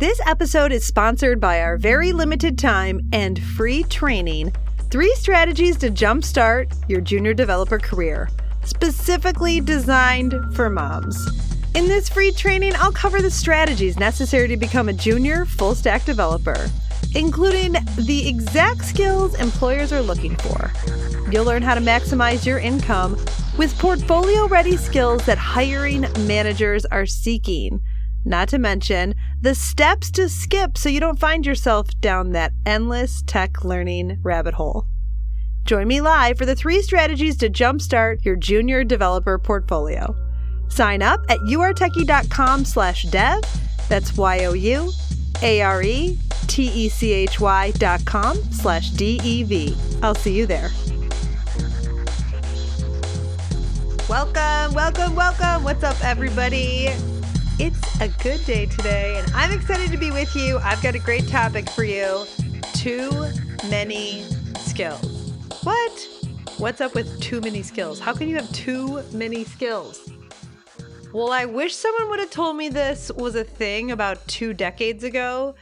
This episode is sponsored by our very limited time and free training Three Strategies to Jumpstart Your Junior Developer Career, specifically designed for moms. In this free training, I'll cover the strategies necessary to become a junior full stack developer, including the exact skills employers are looking for. You'll learn how to maximize your income with portfolio ready skills that hiring managers are seeking not to mention the steps to skip so you don't find yourself down that endless tech learning rabbit hole. Join me live for the three strategies to jumpstart your junior developer portfolio. Sign up at youaretechy.com slash dev. That's Y-O-U A-R-E-T-E-C-H-Y dot com slash D-E-V. I'll see you there. Welcome, welcome, welcome. What's up, everybody? It's a good day today, and I'm excited to be with you. I've got a great topic for you too many skills. What? What's up with too many skills? How can you have too many skills? Well, I wish someone would have told me this was a thing about two decades ago.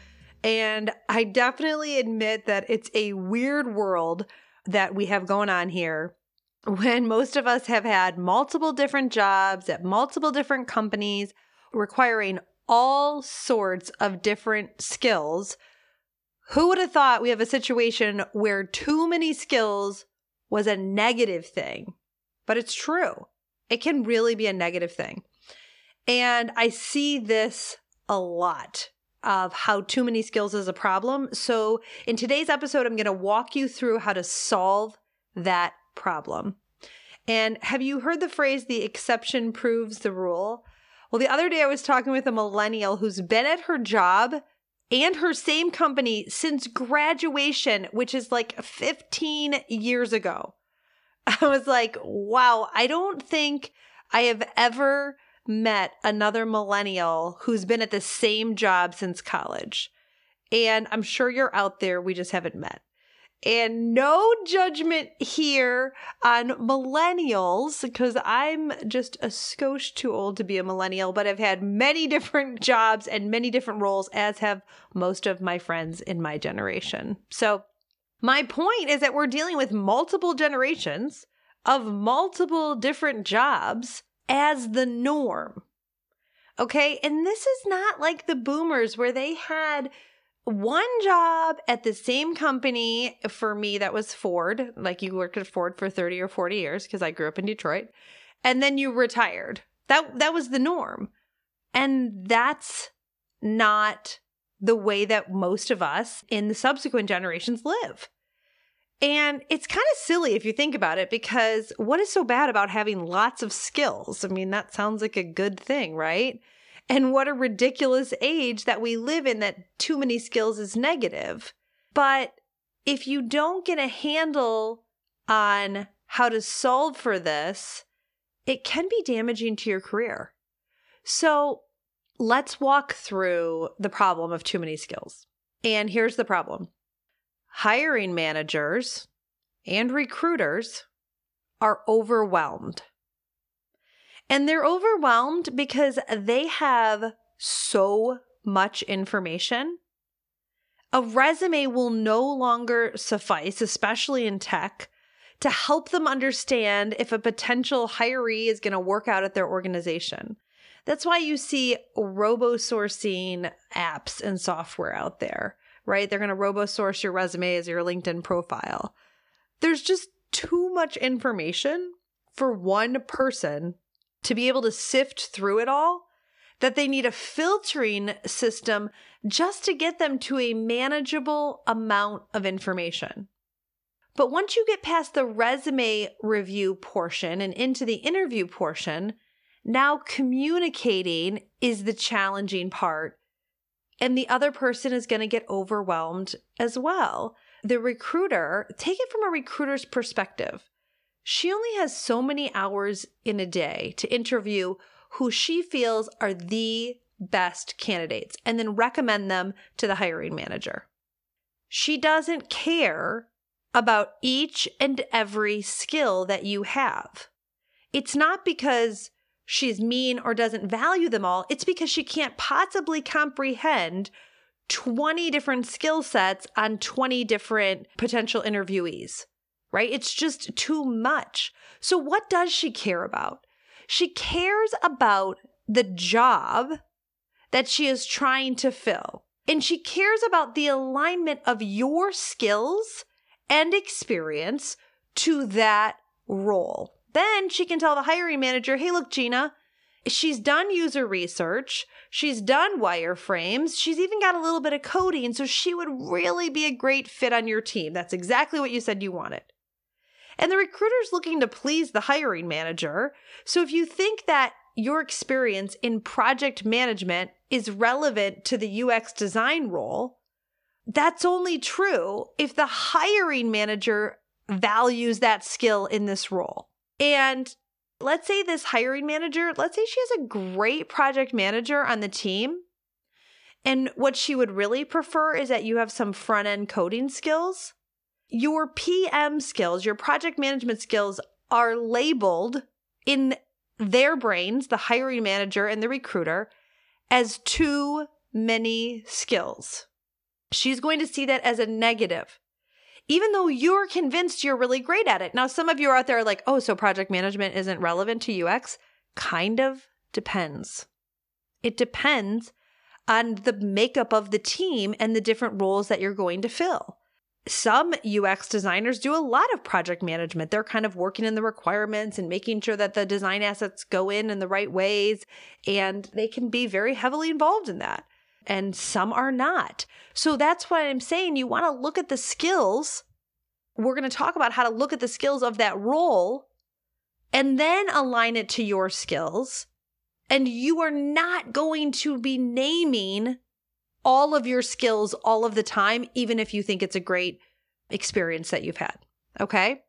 And I definitely admit that it's a weird world that we have going on here when most of us have had multiple different jobs at multiple different companies requiring all sorts of different skills. Who would have thought we have a situation where too many skills was a negative thing? But it's true. It can really be a negative thing. And I see this a lot of how too many skills is a problem. So, in today's episode, I'm going to walk you through how to solve that problem. And have you heard the phrase, the exception proves the rule? Well, the other day I was talking with a millennial who's been at her job and her same company since graduation, which is like 15 years ago. I was like, wow, I don't think I have ever met another millennial who's been at the same job since college. And I'm sure you're out there, we just haven't met. And no judgment here on millennials because I'm just a skosh too old to be a millennial, but I've had many different jobs and many different roles, as have most of my friends in my generation. So, my point is that we're dealing with multiple generations of multiple different jobs as the norm. Okay. And this is not like the boomers where they had one job at the same company for me that was Ford. Like you worked at Ford for 30 or 40 years because I grew up in Detroit. And then you retired. That that was the norm. And that's not the way that most of us in the subsequent generations live. And it's kind of silly if you think about it because what is so bad about having lots of skills? I mean, that sounds like a good thing, right? And what a ridiculous age that we live in that too many skills is negative. But if you don't get a handle on how to solve for this, it can be damaging to your career. So let's walk through the problem of too many skills. And here's the problem hiring managers and recruiters are overwhelmed and they're overwhelmed because they have so much information. A resume will no longer suffice, especially in tech, to help them understand if a potential hiree is going to work out at their organization. That's why you see robo sourcing apps and software out there, right? They're going to robo source your resume as your LinkedIn profile. There's just too much information for one person to be able to sift through it all that they need a filtering system just to get them to a manageable amount of information. But once you get past the resume review portion and into the interview portion, now communicating is the challenging part and the other person is going to get overwhelmed as well. The recruiter, take it from a recruiter's perspective. She only has so many hours in a day to interview who she feels are the best candidates and then recommend them to the hiring manager. She doesn't care about each and every skill that you have. It's not because she's mean or doesn't value them all, it's because she can't possibly comprehend 20 different skill sets on 20 different potential interviewees, right? It's just too much. So, what does she care about? She cares about the job that she is trying to fill. And she cares about the alignment of your skills and experience to that role. Then she can tell the hiring manager, hey, look, Gina, she's done user research, she's done wireframes, she's even got a little bit of coding, so she would really be a great fit on your team. That's exactly what you said you wanted. And the recruiter's looking to please the hiring manager. So if you think that your experience in project management is relevant to the UX design role, that's only true if the hiring manager values that skill in this role. And let's say this hiring manager, let's say she has a great project manager on the team. And what she would really prefer is that you have some front end coding skills. Your PM skills, your project management skills are labeled in their brains, the hiring manager and the recruiter, as too many skills. She's going to see that as a negative, even though you're convinced you're really great at it. Now, some of you out there are like, oh, so project management isn't relevant to UX? Kind of depends. It depends on the makeup of the team and the different roles that you're going to fill. Some UX designers do a lot of project management. They're kind of working in the requirements and making sure that the design assets go in in the right ways, and they can be very heavily involved in that and some are not. So that's what I'm saying. You want to look at the skills. We're going to talk about how to look at the skills of that role and then align it to your skills. And you are not going to be naming all of your skills all of the time, even if you think it's a great experience that you've had. Okay.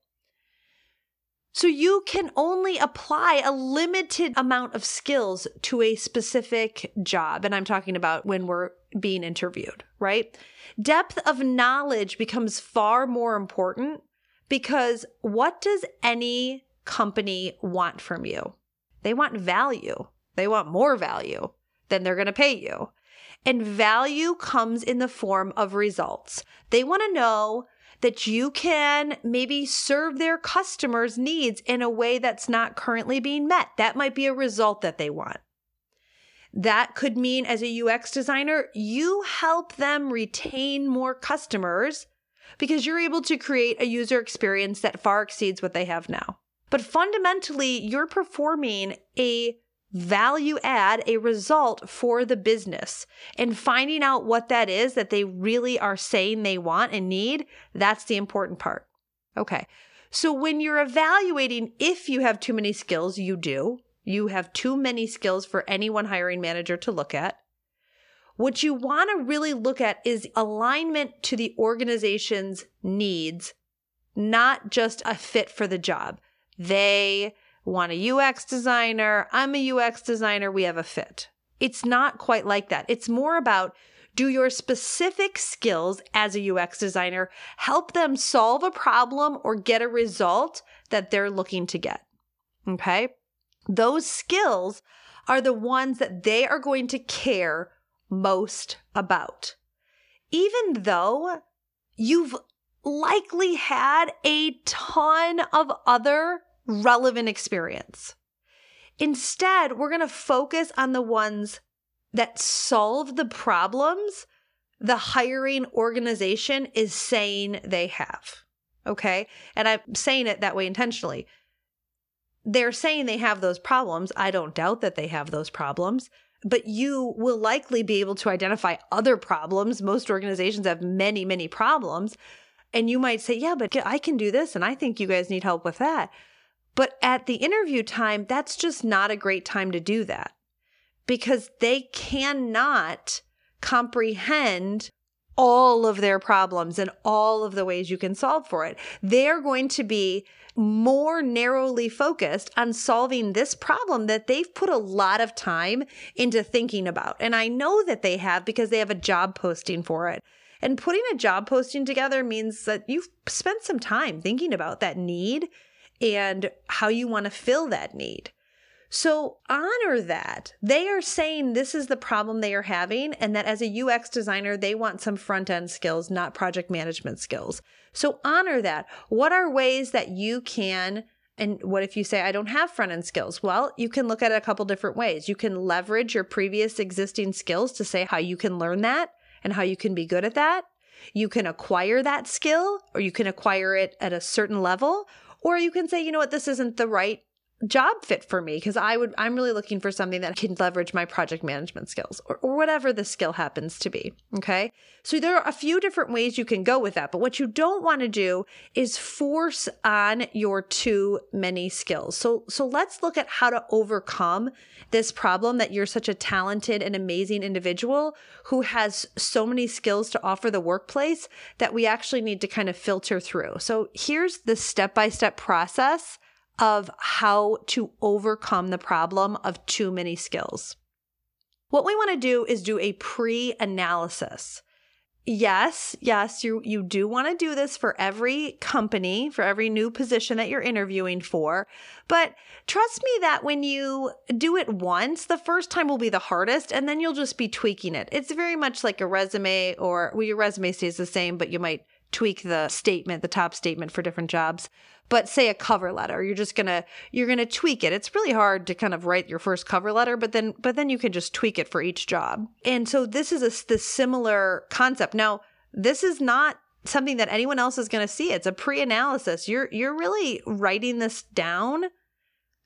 So you can only apply a limited amount of skills to a specific job. And I'm talking about when we're being interviewed, right? Depth of knowledge becomes far more important because what does any company want from you? They want value. They want more value than they're going to pay you. And value comes in the form of results. They want to know that you can maybe serve their customers' needs in a way that's not currently being met. That might be a result that they want. That could mean, as a UX designer, you help them retain more customers because you're able to create a user experience that far exceeds what they have now. But fundamentally, you're performing a value add a result for the business and finding out what that is that they really are saying they want and need, that's the important part. Okay. So when you're evaluating if you have too many skills, you do. You have too many skills for any one hiring manager to look at. What you want to really look at is alignment to the organization's needs, not just a fit for the job. They want a UX designer. I'm a UX designer. We have a fit. It's not quite like that. It's more about do your specific skills as a UX designer help them solve a problem or get a result that they're looking to get? Okay. Those skills are the ones that they are going to care most about. Even though you've likely had a ton of other relevant experience. Instead, we're going to focus on the ones that solve the problems the hiring organization is saying they have. Okay. And I'm saying it that way intentionally. They're saying they have those problems. I don't doubt that they have those problems, but you will likely be able to identify other problems. Most organizations have many, many problems. And you might say, yeah, but I can do this. And I think you guys need help with that. But at the interview time, that's just not a great time to do that because they cannot comprehend all of their problems and all of the ways you can solve for it. They're going to be more narrowly focused on solving this problem that they've put a lot of time into thinking about. And I know that they have because they have a job posting for it. And putting a job posting together means that you've spent some time thinking about that need and how you want to fill that need. So honor that. They are saying this is the problem they are having, and that as a UX designer, they want some front end skills, not project management skills. So honor that. What are ways that you can and what if you say, I don't have front end skills? Well, you can look at it a couple different ways. You can leverage your previous existing skills to say how you can learn that and how you can be good at that. You can acquire that skill or you can acquire it at a certain level. Or you can say, you know what, this isn't the right job fit for me because I would I'm really looking for something that can leverage my project management skills or, or whatever the skill happens to be. Okay. So there are a few different ways you can go with that. But what you don't want to do is force on your too many skills. So so let's look at how to overcome this problem that you're such a talented and amazing individual who has so many skills to offer the workplace that we actually need to kind of filter through. So here's the step-by-step process of how to overcome the problem of too many skills. What we want to do is do a pre analysis. Yes, yes, you, you do want to do this for every company, for every new position that you're interviewing for. But trust me that when you do it once, the first time will be the hardest, and then you'll just be tweaking it. It's very much like a resume, or well, your resume stays the same, but you might tweak the statement, the top statement for different jobs. But say a cover letter you're just gonna you're gonna tweak it. It's really hard to kind of write your first cover letter but then but then you can just tweak it for each job. And so this is a this similar concept. Now this is not something that anyone else is to see. It's a pre-analysis. You're you're really writing this down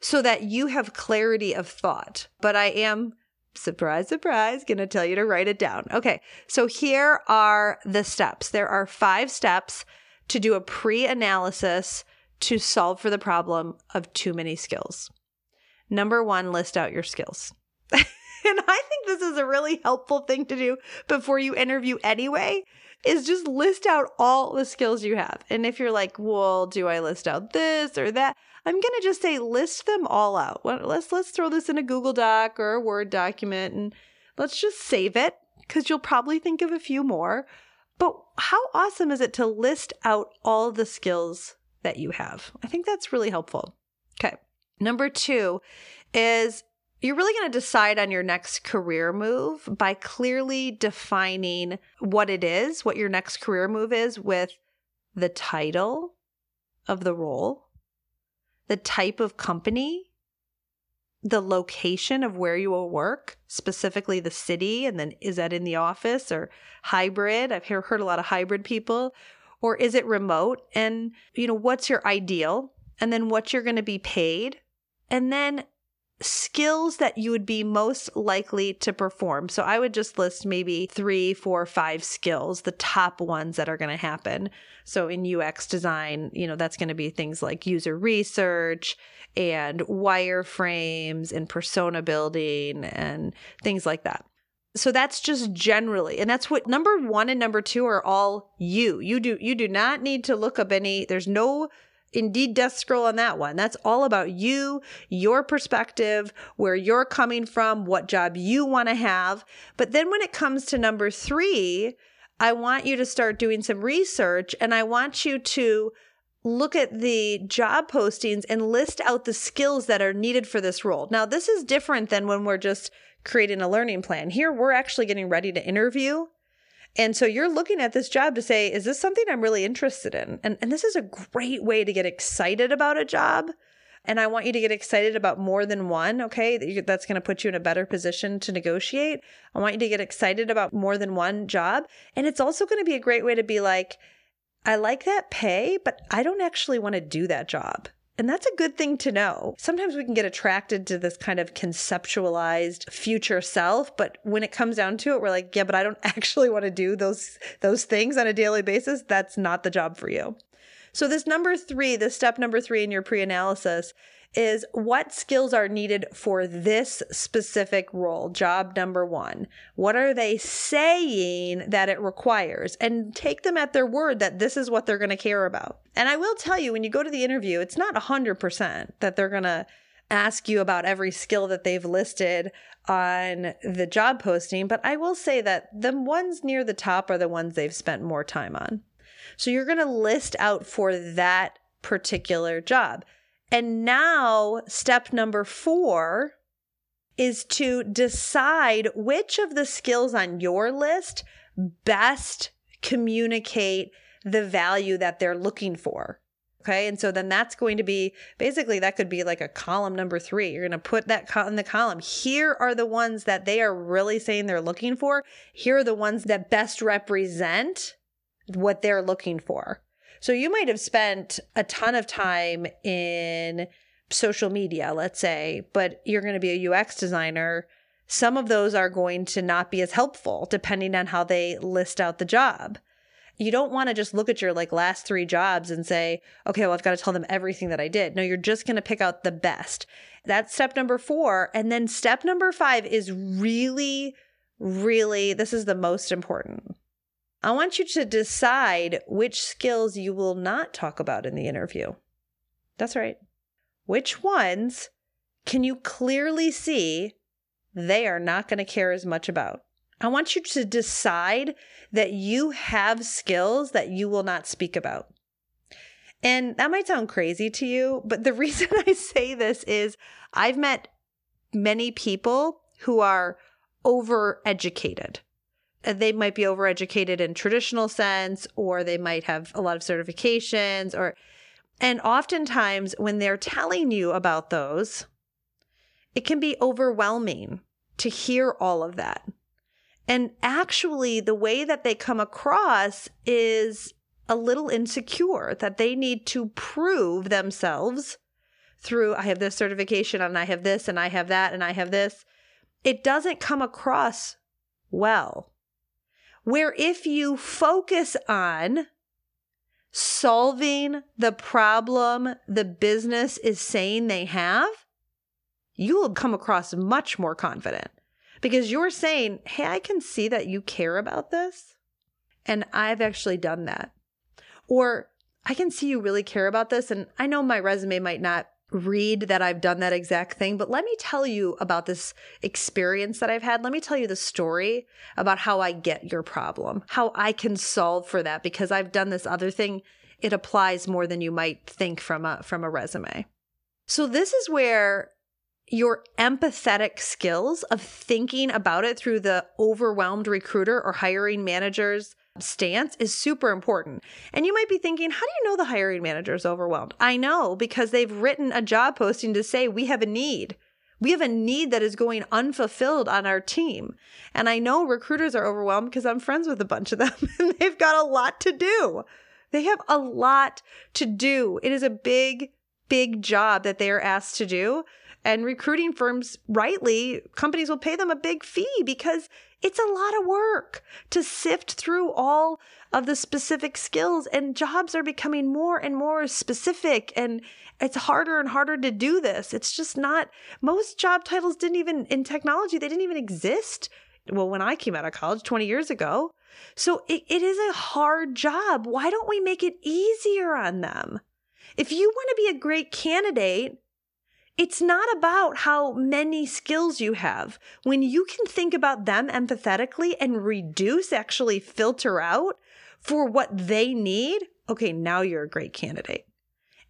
so that you have clarity of thought. But i am surprise surprise to tell you to write it down okay so here are the steps there are five steps to do a pre-analysis to solve for the problem of too many skills. Number one, list out your skills. and I think this is a really helpful thing to do before you interview anyway, is just list out all the skills you have. And if you're like, well, do I list out this or that? I'm gonna just say list them all out. Let's let's throw this in a Google Doc or a Word document and let's just save it because you'll probably think of a few more. But how awesome is it to list out all the skills that you have. I think that's really helpful. Okay. Number two is you're really going to decide on your next career move by clearly defining what it is, what your next career move is with the title of the role, the type of company, the location of where you will work, specifically the city, and then is that in the office or hybrid? I've heard a lot of hybrid people or is it remote? And, you know, what's your ideal? And then what you're going to be paid. And then skills that you would be most likely to perform. So I would just list maybe three, four, five skills, the top ones that are going to happen. So in UX design, you know, that's going to be things like user research and wireframes and persona building and things like that. So that's just generally, and that's what number one and number two are all you. You do you do not need to look up any. There's no Indeed death scroll on that one. That's all about you, your perspective, where you're coming from, what job you want to have. But then when it comes to number three, I want you to start doing some research and I want you to look at the job postings and list out the skills that are needed for this role. Now, this is different than when we're just creating a learning plan. Here, we're actually getting ready to interview. And so you're looking at this job to say, is this something I'm really interested in? And, and this is a great way to get excited about a job. And I want you to get excited about more than one. Okay. That's going to put you in a better position to negotiate. I want you to get excited about more than one job. And it's also going to be a great way to be like, I like that pay, but I don't actually want to do that job. And that's a good thing to know. Sometimes we can get attracted to this kind of conceptualized future self, but when it comes down to it, we're like, yeah, but I don't actually want to do those those things on a daily basis. That's not the job for you. So this number 3, this step number 3 in your pre-analysis is what skills are needed for this specific role, job number one? What are they saying that it requires? And take them at their word that this is what they're going to care about. And I will tell you, when you go to the interview, it's not 100% that they're going to ask you about every skill that they've listed on the job posting, but I will say that the ones near the top are the ones they've spent more time on. So you're going to list out for that particular job. And now, step number four is to decide which of the skills on your list best communicate the value that they're looking for. Okay. And so then that's going to be basically that could be like a column number three. You're going to put that in the column. Here are the ones that they are really saying they're looking for. Here are the ones that best represent what they're looking for. So you might have spent a ton of time in social media, let's say, but you're going to be a UX designer. Some of those are going to not be as helpful depending on how they list out the job. You don't want to just look at your like last three jobs and say, okay, well, I've got to tell them everything that I did. No, you're just going to pick out the best. That's step number four. And then step number five is really, really, this is the most important. I want you to decide which skills you will not talk about in the interview. That's right. Which ones can you clearly see they are not going to care as much about? I want you to decide that you have skills that you will not speak about. And that might sound crazy to you, but the reason I say this is I've met many people who are overeducated they might be overeducated in traditional sense or they might have a lot of certifications or and oftentimes when they're telling you about those it can be overwhelming to hear all of that. And actually the way that they come across is a little insecure that they need to prove themselves through I have this certification and I have this and I have that and I have this. It doesn't come across well where if you focus on solving the problem the business is saying they have, you will come across much more confident because you're saying, Hey, I can see that you care about this. And I've actually done that. Or I can see you really care about this. And I know my resume might not read that I've done that exact thing, but let me tell you about this experience that I've had. Let me tell you the story about how I get your problem, how I can solve for that because I've done this other thing. It applies more than you might think from a from a resume. So this is where your empathetic skills of thinking about it through the overwhelmed recruiter or hiring manager's stance is super important. And you might be thinking, how do you know the hiring manager is overwhelmed? I know because they've written a job posting to say we have a need. We have a need that is going unfulfilled on our team. And I know recruiters are overwhelmed because I'm friends with a bunch of them and they've got a lot to do. They have a lot to do. It is a big, big job that they are asked to do. And recruiting firms, rightly, companies will pay them a big fee because it's a lot of work to sift through all of the specific skills, and jobs are becoming more and more specific, and it's harder and harder to do this. It's just not, most job titles didn't even, in technology, they didn't even exist. Well, when I came out of college 20 years ago. So it, it is a hard job. Why don't we make it easier on them? If you want to be a great candidate, it's not about how many skills you have. When you can think about them empathetically and reduce, actually filter out for what they need, okay, now you're a great candidate.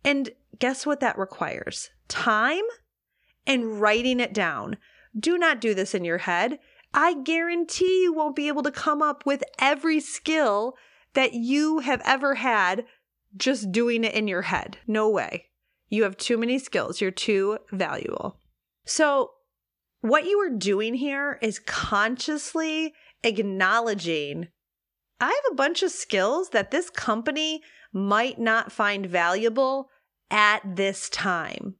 And guess what that requires? Time and writing it down. Do not do this in your head. I guarantee you won't be able to come up with every skill that you have ever had just doing it in your head. No way. You have too many skills. You're too valuable. So, what you are doing here is consciously acknowledging I have a bunch of skills that this company might not find valuable at this time.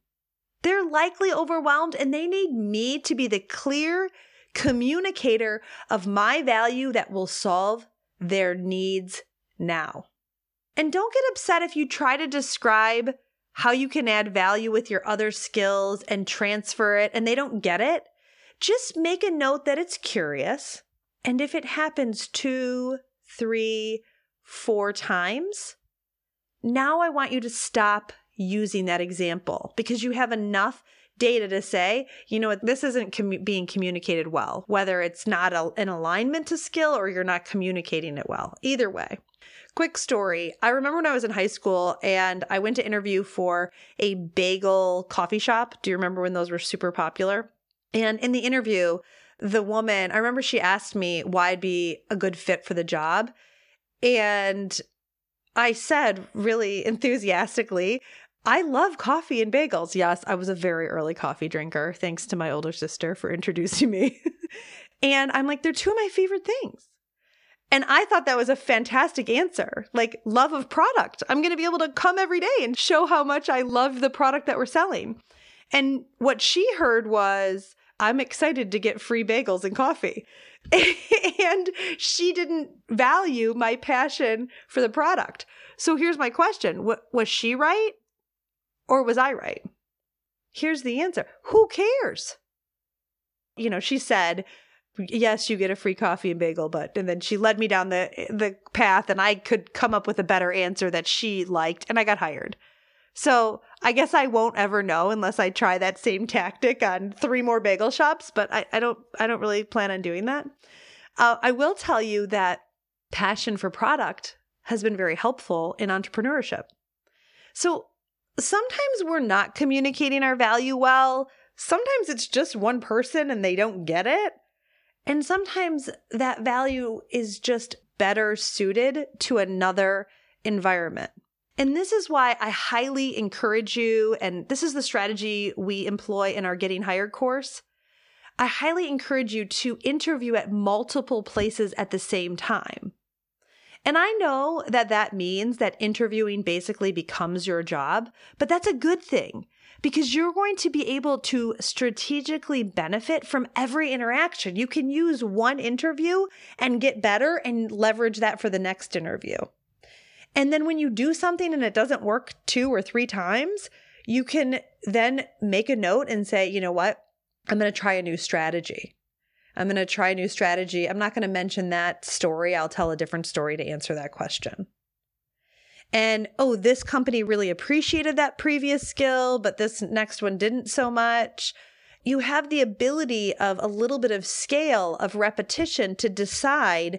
They're likely overwhelmed and they need me to be the clear communicator of my value that will solve their needs now. And don't get upset if you try to describe how you can add value with your other skills and transfer it, and they don't get it, just make a note that it's curious. And if it happens two, three, four times, now I want you to stop using that example because you have enough data to say, you know what, this isn't commu- being communicated well, whether it's not a, an alignment to skill or you're not communicating it well. Either way. Quick story. I remember when I was in high school and I went to interview for a bagel coffee shop. Do you remember when those were super popular? And in the interview, the woman, I remember she asked me why I'd be a good fit for the job. And I said really enthusiastically, I love coffee and bagels. Yes, I was a very early coffee drinker, thanks to my older sister for introducing me. and I'm like, they're two of my favorite things. And I thought that was a fantastic answer. Like, love of product. I'm going to be able to come every day and show how much I love the product that we're selling. And what she heard was, I'm excited to get free bagels and coffee. and she didn't value my passion for the product. So here's my question Was she right or was I right? Here's the answer Who cares? You know, she said, yes, you get a free coffee and bagel, but and then she led me down the the path and I could come up with a better answer that she liked and I got hired. So I guess I won't ever know unless I try that same tactic on three more bagel shops, but I, I don't I don't really plan on doing that. Uh, I will tell you that passion for product has been very helpful in entrepreneurship. So sometimes we're not communicating our value well. Sometimes it's just one person and they don't get it. And sometimes that value is just better suited to another environment. And this is why I highly encourage you, and this is the strategy we employ in our Getting Hired course. I highly encourage you to interview at multiple places at the same time. And I know that that means that interviewing basically becomes your job, but that's a good thing because you're going to be able to strategically benefit from every interaction. You can use one interview and get better and leverage that for the next interview. And then when you do something and it doesn't work two or three times, you can then make a note and say, you know what? I'm going to try a new strategy. I'm going to try a new strategy. I'm not going to mention that story. I'll tell a different story to answer that question. And oh, this company really appreciated that previous skill, but this next one didn't so much. You have the ability of a little bit of scale of repetition to decide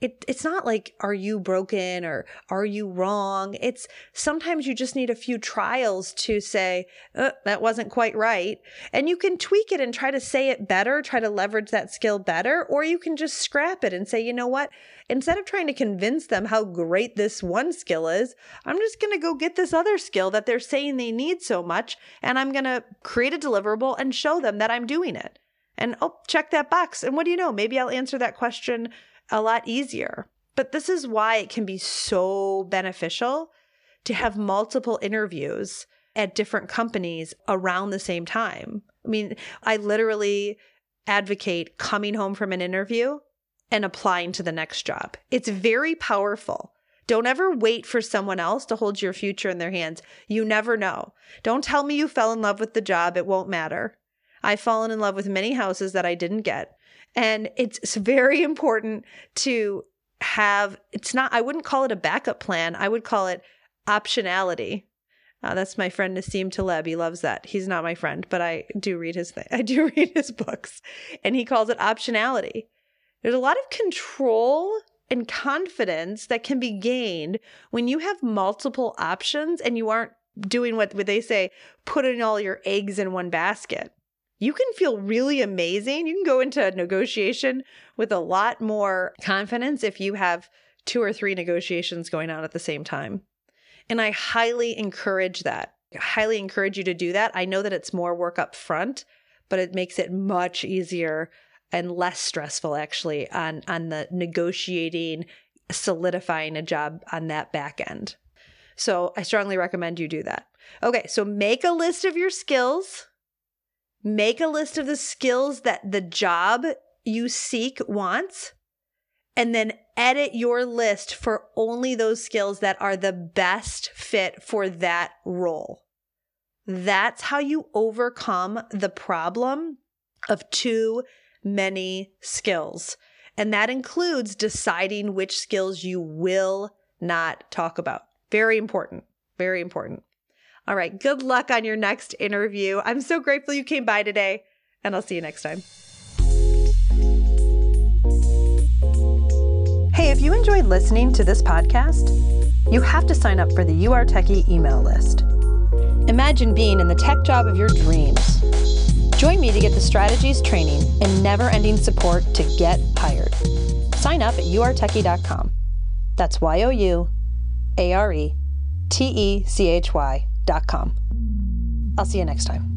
it, it's not like, are you broken or are you wrong? It's sometimes you just need a few trials to say, oh, that wasn't quite right. And you can tweak it and try to say it better, try to leverage that skill better, or you can just scrap it and say, you know what? Instead of trying to convince them how great this one skill is, I'm just going to go get this other skill that they're saying they need so much. And I'm going to create a deliverable and show them that I'm doing it. And oh, check that box. And what do you know? Maybe I'll answer that question a lot easier. But this is why it can be so beneficial to have multiple interviews at different companies around the same time. I mean, I literally advocate coming home from an interview and applying to the next job. It's very powerful. Don't ever wait for someone else to hold your future in their hands. You never know. Don't tell me you fell in love with the job. It won't matter. I've fallen in love with many houses that I didn't get. And it's very important to have, it's not, I wouldn't call it a backup plan. I would call it optionality. Uh, that's my friend Nassim Taleb. He loves that. He's not my friend, but I do read his thing. I do read his books, and he calls it optionality. There's a lot of control and confidence that can be gained when you have multiple options and you aren't doing what, what they say, putting all your eggs in one basket you can feel really amazing. You can go into a negotiation with a lot more confidence if you have two or three negotiations going on at the same time. And I highly encourage that. I highly encourage you to do that. I know that it's more work up front, but it makes it much easier and less stressful actually on on the negotiating solidifying a job on that back end. So I strongly recommend you do that. Okay, so make a list of your skills Make a list of the skills that the job you seek wants, and then edit your list for only those skills that are the best fit for that role. That's how you overcome the problem of too many skills. And that includes deciding which skills you will not talk about. Very important. Very important. All right. Good luck on your next interview. I'm so grateful you came by today, and I'll see you next time. Hey, if you enjoyed listening to this podcast, you have to sign up for the You Techy email list. Imagine being in the tech job of your dreams. Join me to get the strategies, training, and never ending support to get hired. Sign up at youaretechy.com. That's Y O U A R E T E C H Y.com. I'll see you next time.